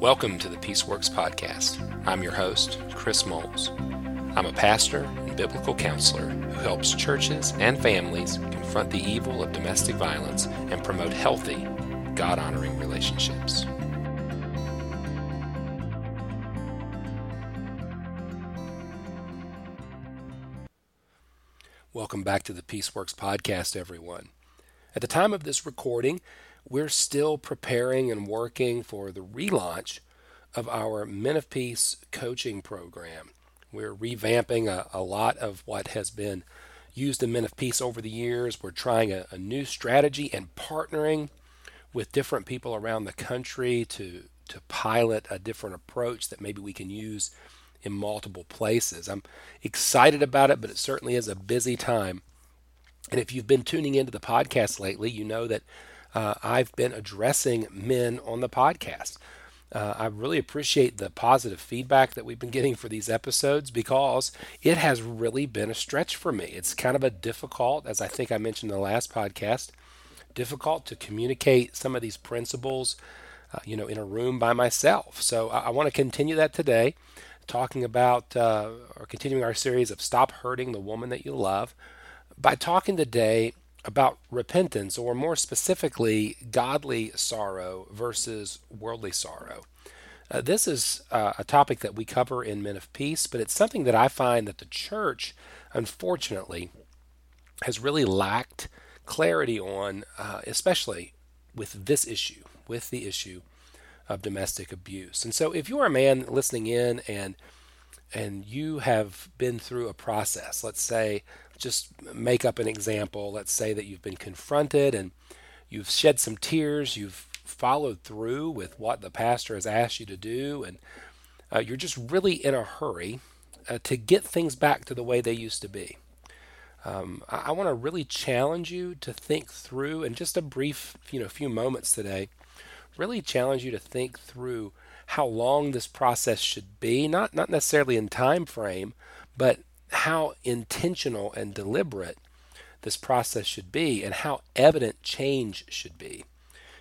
Welcome to the Peaceworks Podcast. I'm your host, Chris Moles. I'm a pastor and biblical counselor who helps churches and families confront the evil of domestic violence and promote healthy, God honoring relationships. Welcome back to the Peaceworks Podcast, everyone. At the time of this recording, we're still preparing and working for the relaunch of our Men of Peace coaching program. We're revamping a, a lot of what has been used in Men of Peace over the years. We're trying a, a new strategy and partnering with different people around the country to to pilot a different approach that maybe we can use in multiple places. I'm excited about it, but it certainly is a busy time. And if you've been tuning into the podcast lately, you know that uh, I've been addressing men on the podcast. Uh, I really appreciate the positive feedback that we've been getting for these episodes because it has really been a stretch for me. It's kind of a difficult, as I think I mentioned in the last podcast, difficult to communicate some of these principles, uh, you know, in a room by myself. So I, I want to continue that today, talking about uh, or continuing our series of Stop Hurting the Woman That You Love by talking today about repentance, or more specifically, godly sorrow versus worldly sorrow. Uh, this is uh, a topic that we cover in Men of Peace, but it's something that I find that the church, unfortunately, has really lacked clarity on, uh, especially with this issue, with the issue of domestic abuse. And so, if you're a man listening in and and you have been through a process, let's say just make up an example. Let's say that you've been confronted and you've shed some tears, you've followed through with what the pastor has asked you to do, and uh, you're just really in a hurry uh, to get things back to the way they used to be. Um, I, I want to really challenge you to think through, in just a brief, you know, few moments today, really challenge you to think through how long this process should be, not not necessarily in time frame, but how intentional and deliberate this process should be and how evident change should be.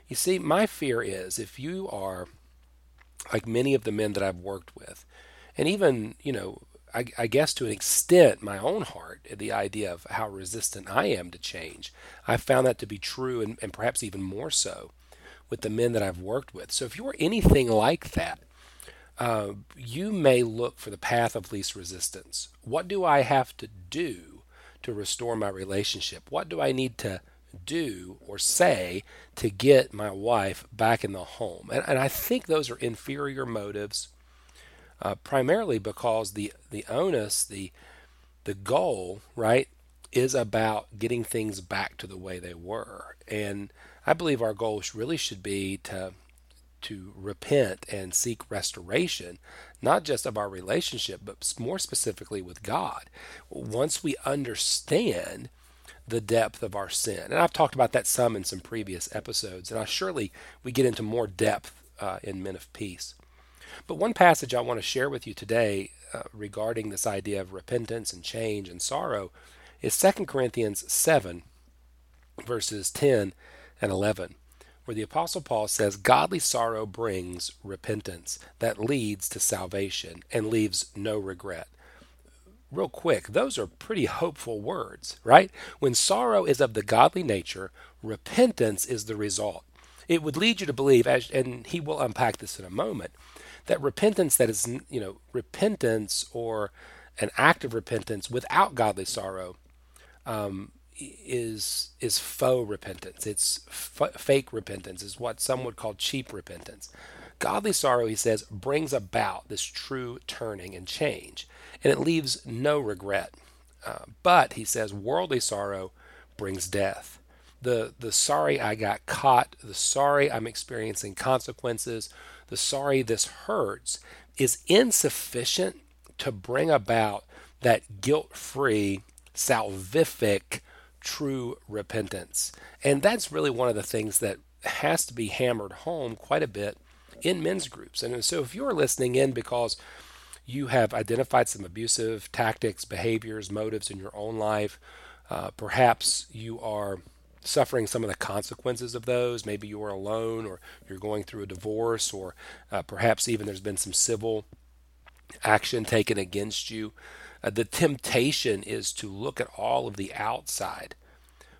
You see, my fear is if you are like many of the men that I've worked with, and even, you know, I, I, guess to an extent, my own heart, the idea of how resistant I am to change. I found that to be true and, and perhaps even more so with the men that I've worked with. So if you're anything like that, uh, you may look for the path of least resistance. What do I have to do to restore my relationship? What do I need to do or say to get my wife back in the home? And, and I think those are inferior motives, uh, primarily because the the onus, the the goal, right, is about getting things back to the way they were. And I believe our goal really should be to to repent and seek restoration, not just of our relationship, but more specifically with God. Once we understand the depth of our sin, and I've talked about that some in some previous episodes, and I surely we get into more depth uh, in Men of Peace. But one passage I want to share with you today uh, regarding this idea of repentance and change and sorrow is 2 Corinthians 7, verses 10 and 11 where the Apostle Paul says, Godly sorrow brings repentance that leads to salvation and leaves no regret. Real quick, those are pretty hopeful words, right? When sorrow is of the godly nature, repentance is the result. It would lead you to believe, as, and he will unpack this in a moment, that repentance that is, you know, repentance or an act of repentance without godly sorrow um, is is faux repentance. It's f- fake repentance. Is what some would call cheap repentance. Godly sorrow, he says, brings about this true turning and change, and it leaves no regret. Uh, but he says, worldly sorrow brings death. The the sorry I got caught, the sorry I'm experiencing consequences, the sorry this hurts is insufficient to bring about that guilt-free, salvific true repentance. And that's really one of the things that has to be hammered home quite a bit in men's groups. And so if you're listening in because you have identified some abusive tactics, behaviors, motives in your own life, uh, perhaps you are suffering some of the consequences of those. Maybe you're alone, or you're going through a divorce, or uh, perhaps even there's been some civil action taken against you. Uh, the temptation is to look at all of the outside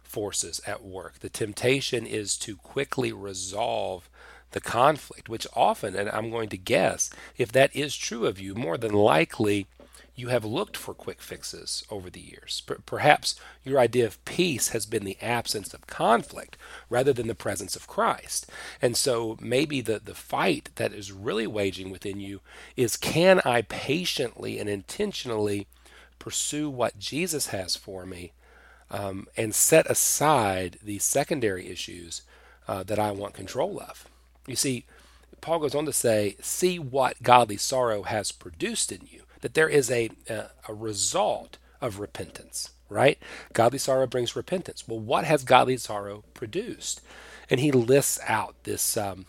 forces at work. The temptation is to quickly resolve the conflict, which often, and I'm going to guess, if that is true of you, more than likely you have looked for quick fixes over the years. P- perhaps your idea of peace has been the absence of conflict rather than the presence of Christ. And so maybe the, the fight that is really waging within you is can I patiently and intentionally pursue what Jesus has for me um, and set aside these secondary issues uh, that I want control of? You see, Paul goes on to say, see what godly sorrow has produced in you that there is a, a, a result of repentance, right? Godly sorrow brings repentance. Well, what has godly sorrow produced? And he lists out this um,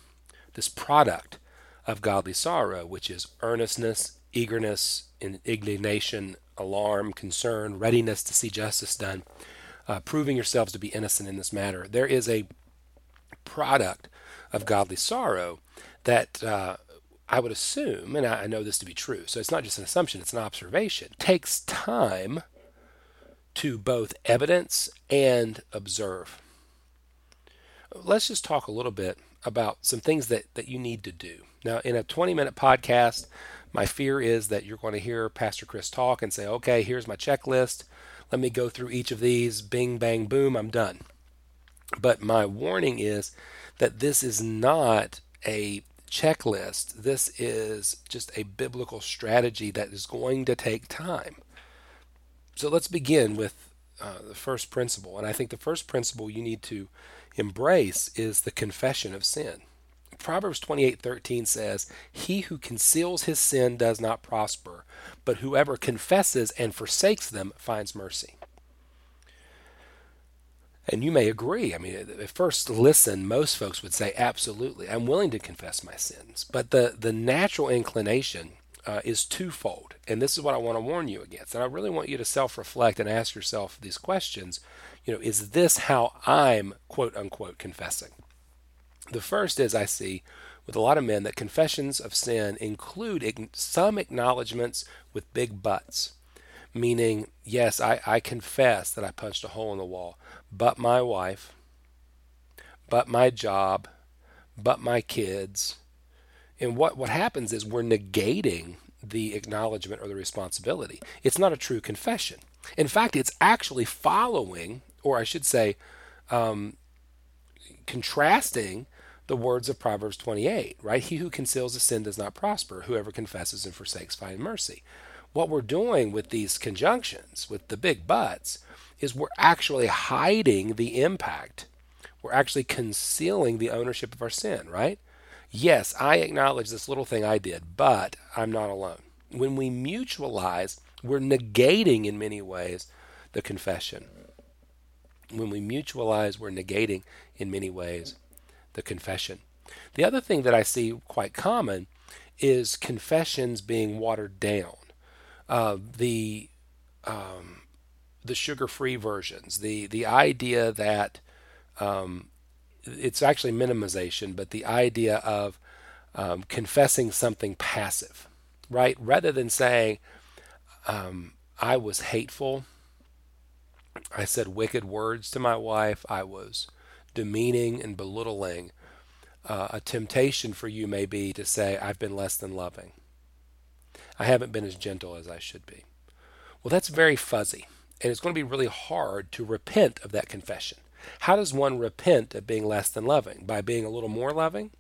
this product of godly sorrow, which is earnestness, eagerness, indignation, alarm, concern, readiness to see justice done, uh, proving yourselves to be innocent in this matter. There is a product of godly sorrow that uh, I would assume, and I know this to be true, so it's not just an assumption, it's an observation, takes time to both evidence and observe. Let's just talk a little bit about some things that, that you need to do. Now, in a 20 minute podcast, my fear is that you're going to hear Pastor Chris talk and say, okay, here's my checklist. Let me go through each of these. Bing, bang, boom, I'm done. But my warning is that this is not a checklist. This is just a biblical strategy that is going to take time. So let's begin with uh, the first principle. And I think the first principle you need to embrace is the confession of sin. Proverbs 28:13 says, "He who conceals his sin does not prosper, but whoever confesses and forsakes them finds mercy." And you may agree. I mean, at first listen, most folks would say, absolutely, I'm willing to confess my sins. But the, the natural inclination uh, is twofold. And this is what I want to warn you against. And I really want you to self reflect and ask yourself these questions. You know, is this how I'm, quote unquote, confessing? The first is I see with a lot of men that confessions of sin include some acknowledgments with big buts meaning, yes, I, I confess that I punched a hole in the wall, but my wife, but my job, but my kids. And what, what happens is we're negating the acknowledgement or the responsibility. It's not a true confession. In fact, it's actually following, or I should say, um, contrasting the words of Proverbs 28, right? He who conceals a sin does not prosper. Whoever confesses and forsakes find mercy what we're doing with these conjunctions, with the big buts, is we're actually hiding the impact. We're actually concealing the ownership of our sin, right? Yes, I acknowledge this little thing I did, but I'm not alone. When we mutualize, we're negating in many ways the confession. When we mutualize, we're negating in many ways the confession. The other thing that I see quite common is confessions being watered down uh, the um, the sugar-free versions. The the idea that um, it's actually minimization, but the idea of um, confessing something passive, right? Rather than saying, um, "I was hateful," I said wicked words to my wife. I was demeaning and belittling. Uh, a temptation for you may be to say, "I've been less than loving." I haven't been as gentle as I should be. Well, that's very fuzzy, and it's going to be really hard to repent of that confession. How does one repent of being less than loving? By being a little more loving?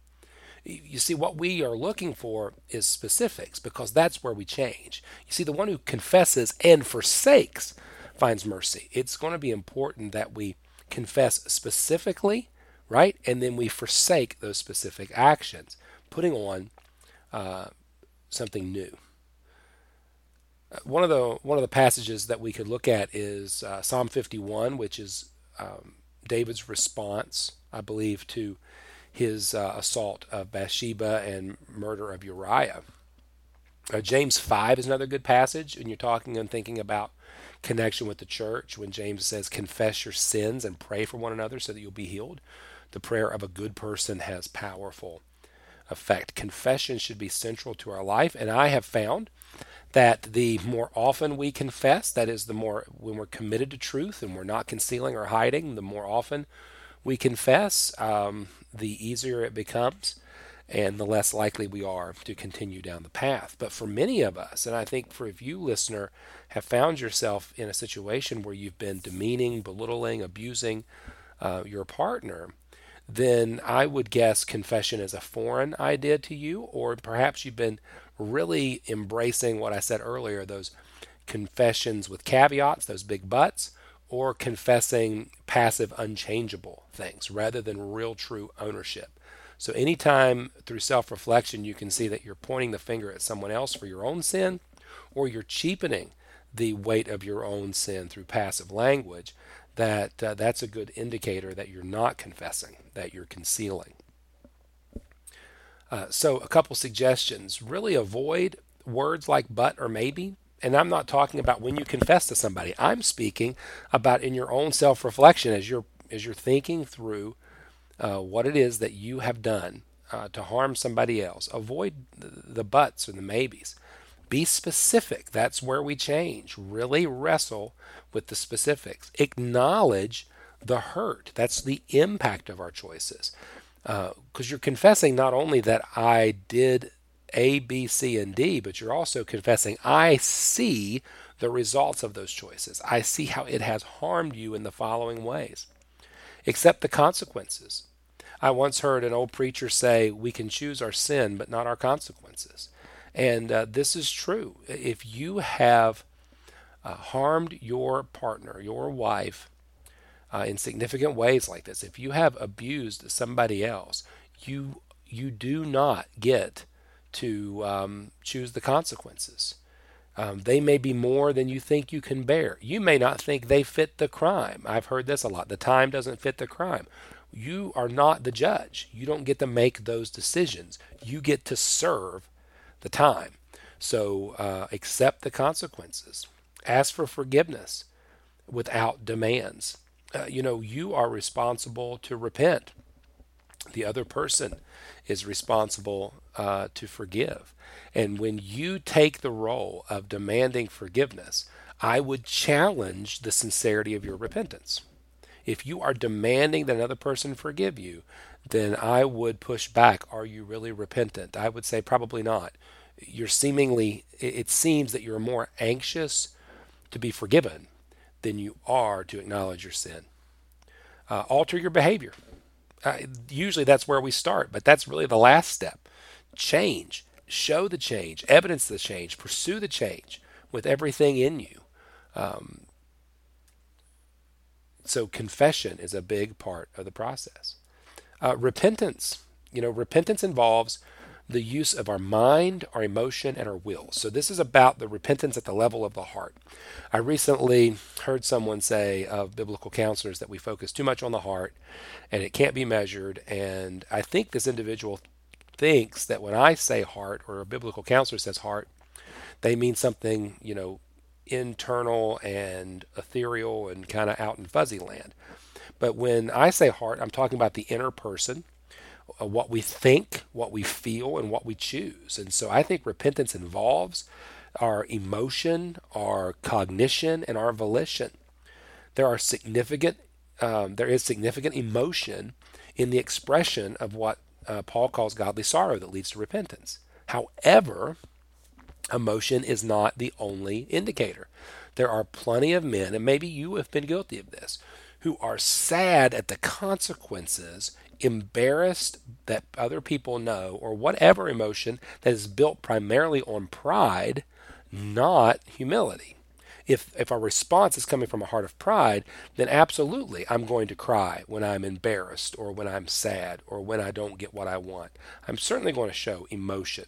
You see, what we are looking for is specifics because that's where we change. You see, the one who confesses and forsakes finds mercy. It's going to be important that we confess specifically, right? And then we forsake those specific actions, putting on uh, something new one of the one of the passages that we could look at is uh, Psalm 51, which is um, David's response, I believe, to his uh, assault of Bathsheba and murder of Uriah. Uh, James 5 is another good passage when you're talking and thinking about connection with the church when James says, Confess your sins and pray for one another so that you'll be healed. The prayer of a good person has powerful effect. Confession should be central to our life, and I have found that the more often we confess, that is, the more when we're committed to truth and we're not concealing or hiding, the more often we confess, um, the easier it becomes and the less likely we are to continue down the path. But for many of us, and I think for if you, listener, have found yourself in a situation where you've been demeaning, belittling, abusing uh, your partner, then I would guess confession is a foreign idea to you, or perhaps you've been really embracing what I said earlier those confessions with caveats, those big buts, or confessing passive, unchangeable things rather than real, true ownership. So, anytime through self reflection you can see that you're pointing the finger at someone else for your own sin, or you're cheapening the weight of your own sin through passive language, that uh, that's a good indicator that you're not confessing, that you're concealing. Uh, so, a couple suggestions really avoid words like but or maybe. And I'm not talking about when you confess to somebody. I'm speaking about in your own self reflection as you're as you're thinking through uh, what it is that you have done uh, to harm somebody else. Avoid the buts or the maybes. Be specific. That's where we change. Really wrestle with the specifics. Acknowledge the hurt. That's the impact of our choices. Because uh, you're confessing not only that I did A, B, C, and D, but you're also confessing I see the results of those choices. I see how it has harmed you in the following ways. Accept the consequences. I once heard an old preacher say, We can choose our sin, but not our consequences. And uh, this is true. If you have uh, harmed your partner, your wife, uh, in significant ways like this, if you have abused somebody else, you you do not get to um, choose the consequences. Um, they may be more than you think you can bear. You may not think they fit the crime. I've heard this a lot. The time doesn't fit the crime. You are not the judge. You don't get to make those decisions. You get to serve the time. So uh, accept the consequences. Ask for forgiveness without demands. Uh, you know, you are responsible to repent. The other person is responsible uh, to forgive. And when you take the role of demanding forgiveness, I would challenge the sincerity of your repentance. If you are demanding that another person forgive you, then I would push back. Are you really repentant? I would say probably not. You're seemingly, it seems that you're more anxious to be forgiven than you are to acknowledge your sin. Uh, alter your behavior. Uh, usually that's where we start, but that's really the last step. Change. Show the change, evidence the change, pursue the change with everything in you. Um, so confession is a big part of the process. Uh, repentance, you know, repentance involves the use of our mind, our emotion, and our will. So this is about the repentance at the level of the heart. I recently heard someone say of biblical counselors that we focus too much on the heart and it can't be measured. And I think this individual thinks that when I say heart or a biblical counselor says heart, they mean something, you know, internal and ethereal and kind of out in fuzzy land. But when I say heart, I'm talking about the inner person, what we think, what we feel, and what we choose. And so I think repentance involves our emotion, our cognition, and our volition. There are significant, um, there is significant emotion in the expression of what uh, Paul calls godly sorrow that leads to repentance. However, emotion is not the only indicator. There are plenty of men, and maybe you have been guilty of this, who are sad at the consequences, embarrassed that other people know, or whatever emotion that is built primarily on pride, not humility. If, if our response is coming from a heart of pride, then absolutely I'm going to cry when I'm embarrassed or when I'm sad or when I don't get what I want. I'm certainly going to show emotion.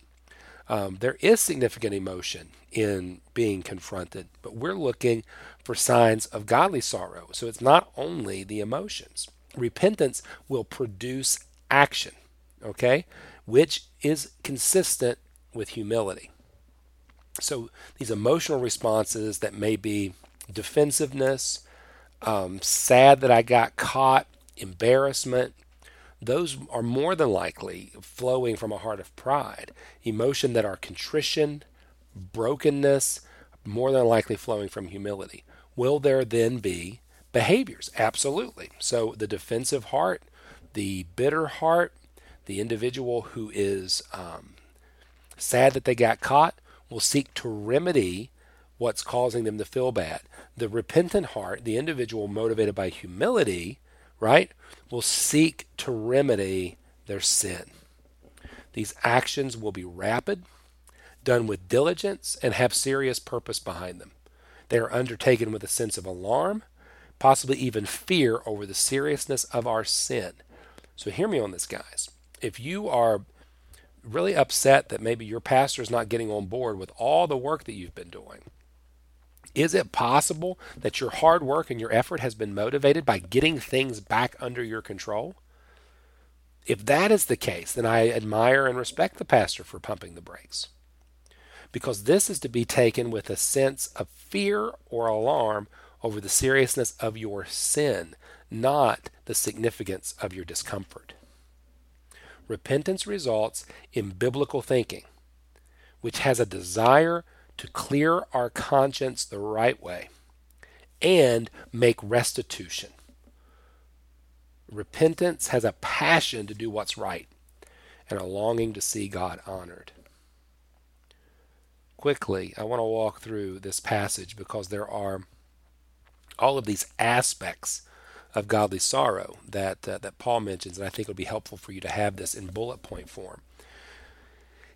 Um, there is significant emotion in being confronted, but we're looking for signs of godly sorrow. So it's not only the emotions. Repentance will produce action, okay, which is consistent with humility. So these emotional responses that may be defensiveness, um, sad that I got caught, embarrassment, those are more than likely flowing from a heart of pride. Emotion that are contrition, brokenness, more than likely flowing from humility. Will there then be behaviors? Absolutely. So the defensive heart, the bitter heart, the individual who is um, sad that they got caught will seek to remedy what's causing them to feel bad. The repentant heart, the individual motivated by humility, right, will seek to remedy their sin. These actions will be rapid, done with diligence, and have serious purpose behind them. They are undertaken with a sense of alarm, possibly even fear over the seriousness of our sin. So, hear me on this, guys. If you are really upset that maybe your pastor is not getting on board with all the work that you've been doing, is it possible that your hard work and your effort has been motivated by getting things back under your control? If that is the case, then I admire and respect the pastor for pumping the brakes. Because this is to be taken with a sense of fear or alarm over the seriousness of your sin, not the significance of your discomfort. Repentance results in biblical thinking, which has a desire to clear our conscience the right way and make restitution. Repentance has a passion to do what's right and a longing to see God honored. Quickly, I want to walk through this passage because there are all of these aspects of godly sorrow that uh, that Paul mentions, and I think it would be helpful for you to have this in bullet point form.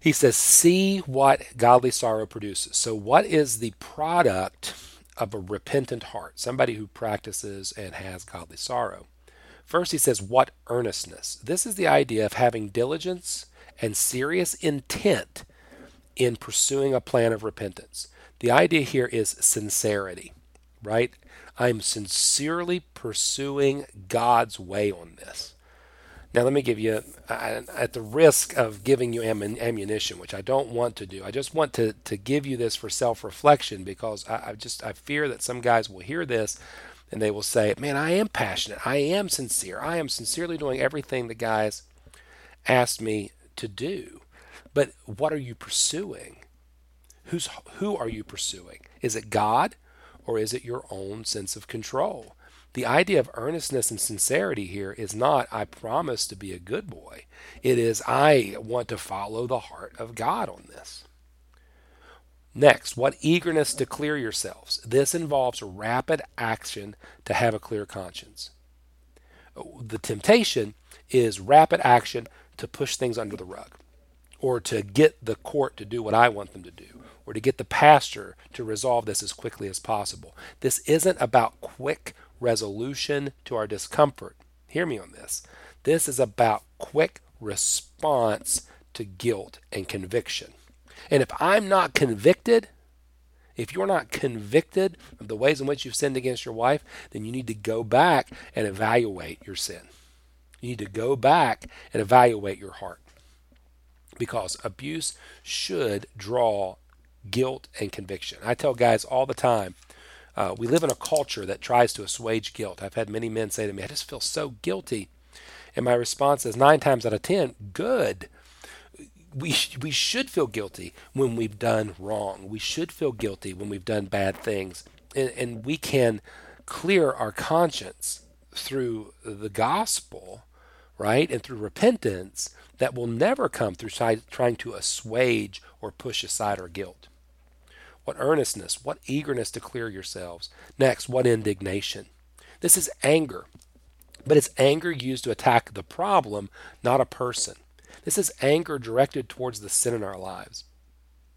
He says, See what godly sorrow produces. So, what is the product of a repentant heart? Somebody who practices and has godly sorrow. First, he says, What earnestness? This is the idea of having diligence and serious intent in pursuing a plan of repentance. The idea here is sincerity, right? I'm sincerely pursuing God's way on this. Now, let me give you, at the risk of giving you ammunition, which I don't want to do, I just want to, to give you this for self reflection because I, I just I fear that some guys will hear this and they will say, Man, I am passionate. I am sincere. I am sincerely doing everything the guys asked me to do. But what are you pursuing? Who's, who are you pursuing? Is it God or is it your own sense of control? The idea of earnestness and sincerity here is not, I promise to be a good boy. It is, I want to follow the heart of God on this. Next, what eagerness to clear yourselves. This involves rapid action to have a clear conscience. The temptation is rapid action to push things under the rug or to get the court to do what I want them to do or to get the pastor to resolve this as quickly as possible. This isn't about quick resolution to our discomfort. Hear me on this. This is about quick response to guilt and conviction. And if I'm not convicted, if you're not convicted of the ways in which you've sinned against your wife, then you need to go back and evaluate your sin. You need to go back and evaluate your heart. Because abuse should draw guilt and conviction. I tell guys all the time uh, we live in a culture that tries to assuage guilt. I've had many men say to me, I just feel so guilty. And my response is nine times out of ten, good. We, sh- we should feel guilty when we've done wrong. We should feel guilty when we've done bad things. And, and we can clear our conscience through the gospel, right? And through repentance that will never come through trying to assuage or push aside our guilt. What earnestness, what eagerness to clear yourselves. Next, what indignation. This is anger, but it's anger used to attack the problem, not a person. This is anger directed towards the sin in our lives.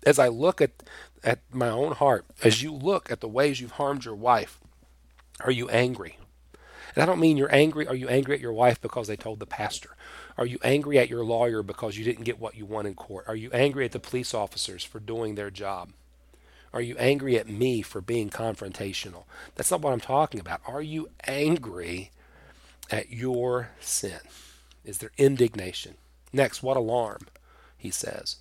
As I look at, at my own heart, as you look at the ways you've harmed your wife, are you angry? And I don't mean you're angry. Are you angry at your wife because they told the pastor? Are you angry at your lawyer because you didn't get what you want in court? Are you angry at the police officers for doing their job? Are you angry at me for being confrontational? That's not what I'm talking about. Are you angry at your sin? Is there indignation? Next, what alarm? He says.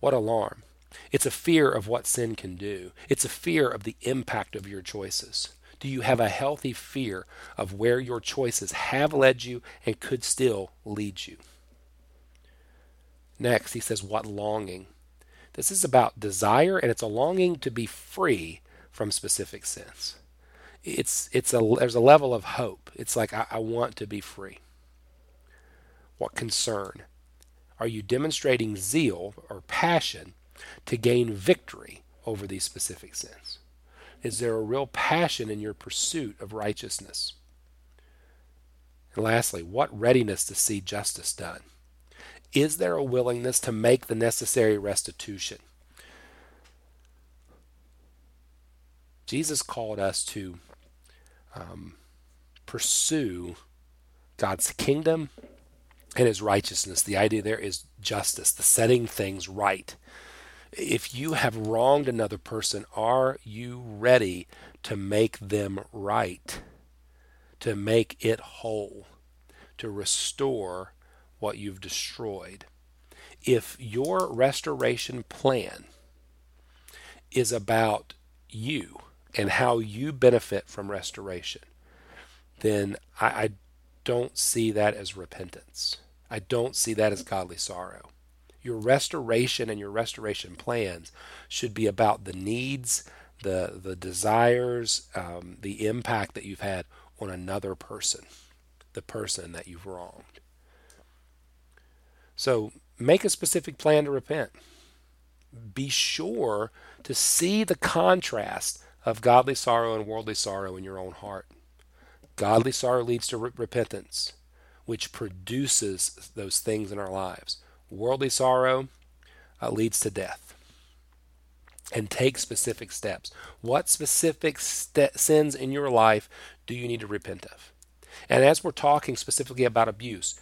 What alarm? It's a fear of what sin can do. It's a fear of the impact of your choices. Do you have a healthy fear of where your choices have led you and could still lead you? Next, he says, What longing? This is about desire, and it's a longing to be free from specific sins. It's, it's a, there's a level of hope. It's like, I, I want to be free. What concern? Are you demonstrating zeal or passion to gain victory over these specific sins? Is there a real passion in your pursuit of righteousness? And lastly, what readiness to see justice done? Is there a willingness to make the necessary restitution? Jesus called us to um, pursue God's kingdom and his righteousness. The idea there is justice, the setting things right. If you have wronged another person, are you ready to make them right? To make it whole? To restore what you've destroyed? If your restoration plan is about you and how you benefit from restoration, then I, I don't see that as repentance. I don't see that as godly sorrow. Your restoration and your restoration plans should be about the needs, the the desires, um, the impact that you've had on another person, the person that you've wronged. So make a specific plan to repent. Be sure to see the contrast of godly sorrow and worldly sorrow in your own heart. Godly sorrow leads to re- repentance which produces those things in our lives. Worldly sorrow uh, leads to death. And take specific steps. What specific sins in your life do you need to repent of? And as we're talking specifically about abuse,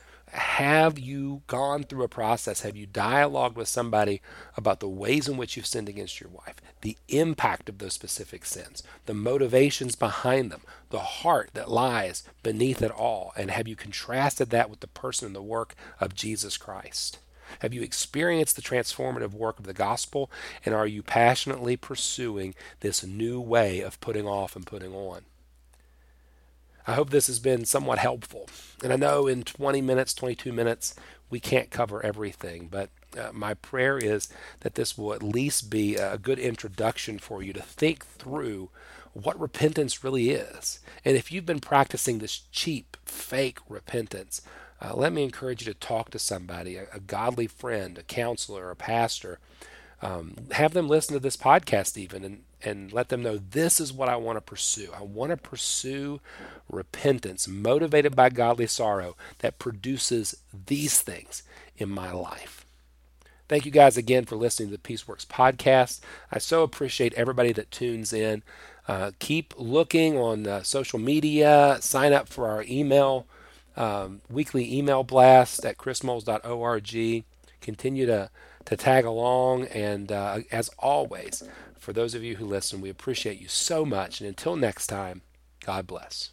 have you gone through a process? Have you dialogued with somebody about the ways in which you've sinned against your wife, the impact of those specific sins, the motivations behind them, the heart that lies beneath it all? And have you contrasted that with the person and the work of Jesus Christ? Have you experienced the transformative work of the gospel? And are you passionately pursuing this new way of putting off and putting on? I hope this has been somewhat helpful. And I know in 20 minutes, 22 minutes, we can't cover everything, but uh, my prayer is that this will at least be a good introduction for you to think through what repentance really is. And if you've been practicing this cheap, fake repentance, uh, let me encourage you to talk to somebody, a, a godly friend, a counselor, a pastor. Um, have them listen to this podcast even and, and let them know this is what I want to pursue. I want to pursue repentance motivated by godly sorrow that produces these things in my life. Thank you guys again for listening to the Peaceworks podcast. I so appreciate everybody that tunes in. Uh, keep looking on uh, social media. Sign up for our email, um, weekly email blast at chrismoles.org. Continue to, to tag along. And uh, as always, for those of you who listen, we appreciate you so much. And until next time, God bless.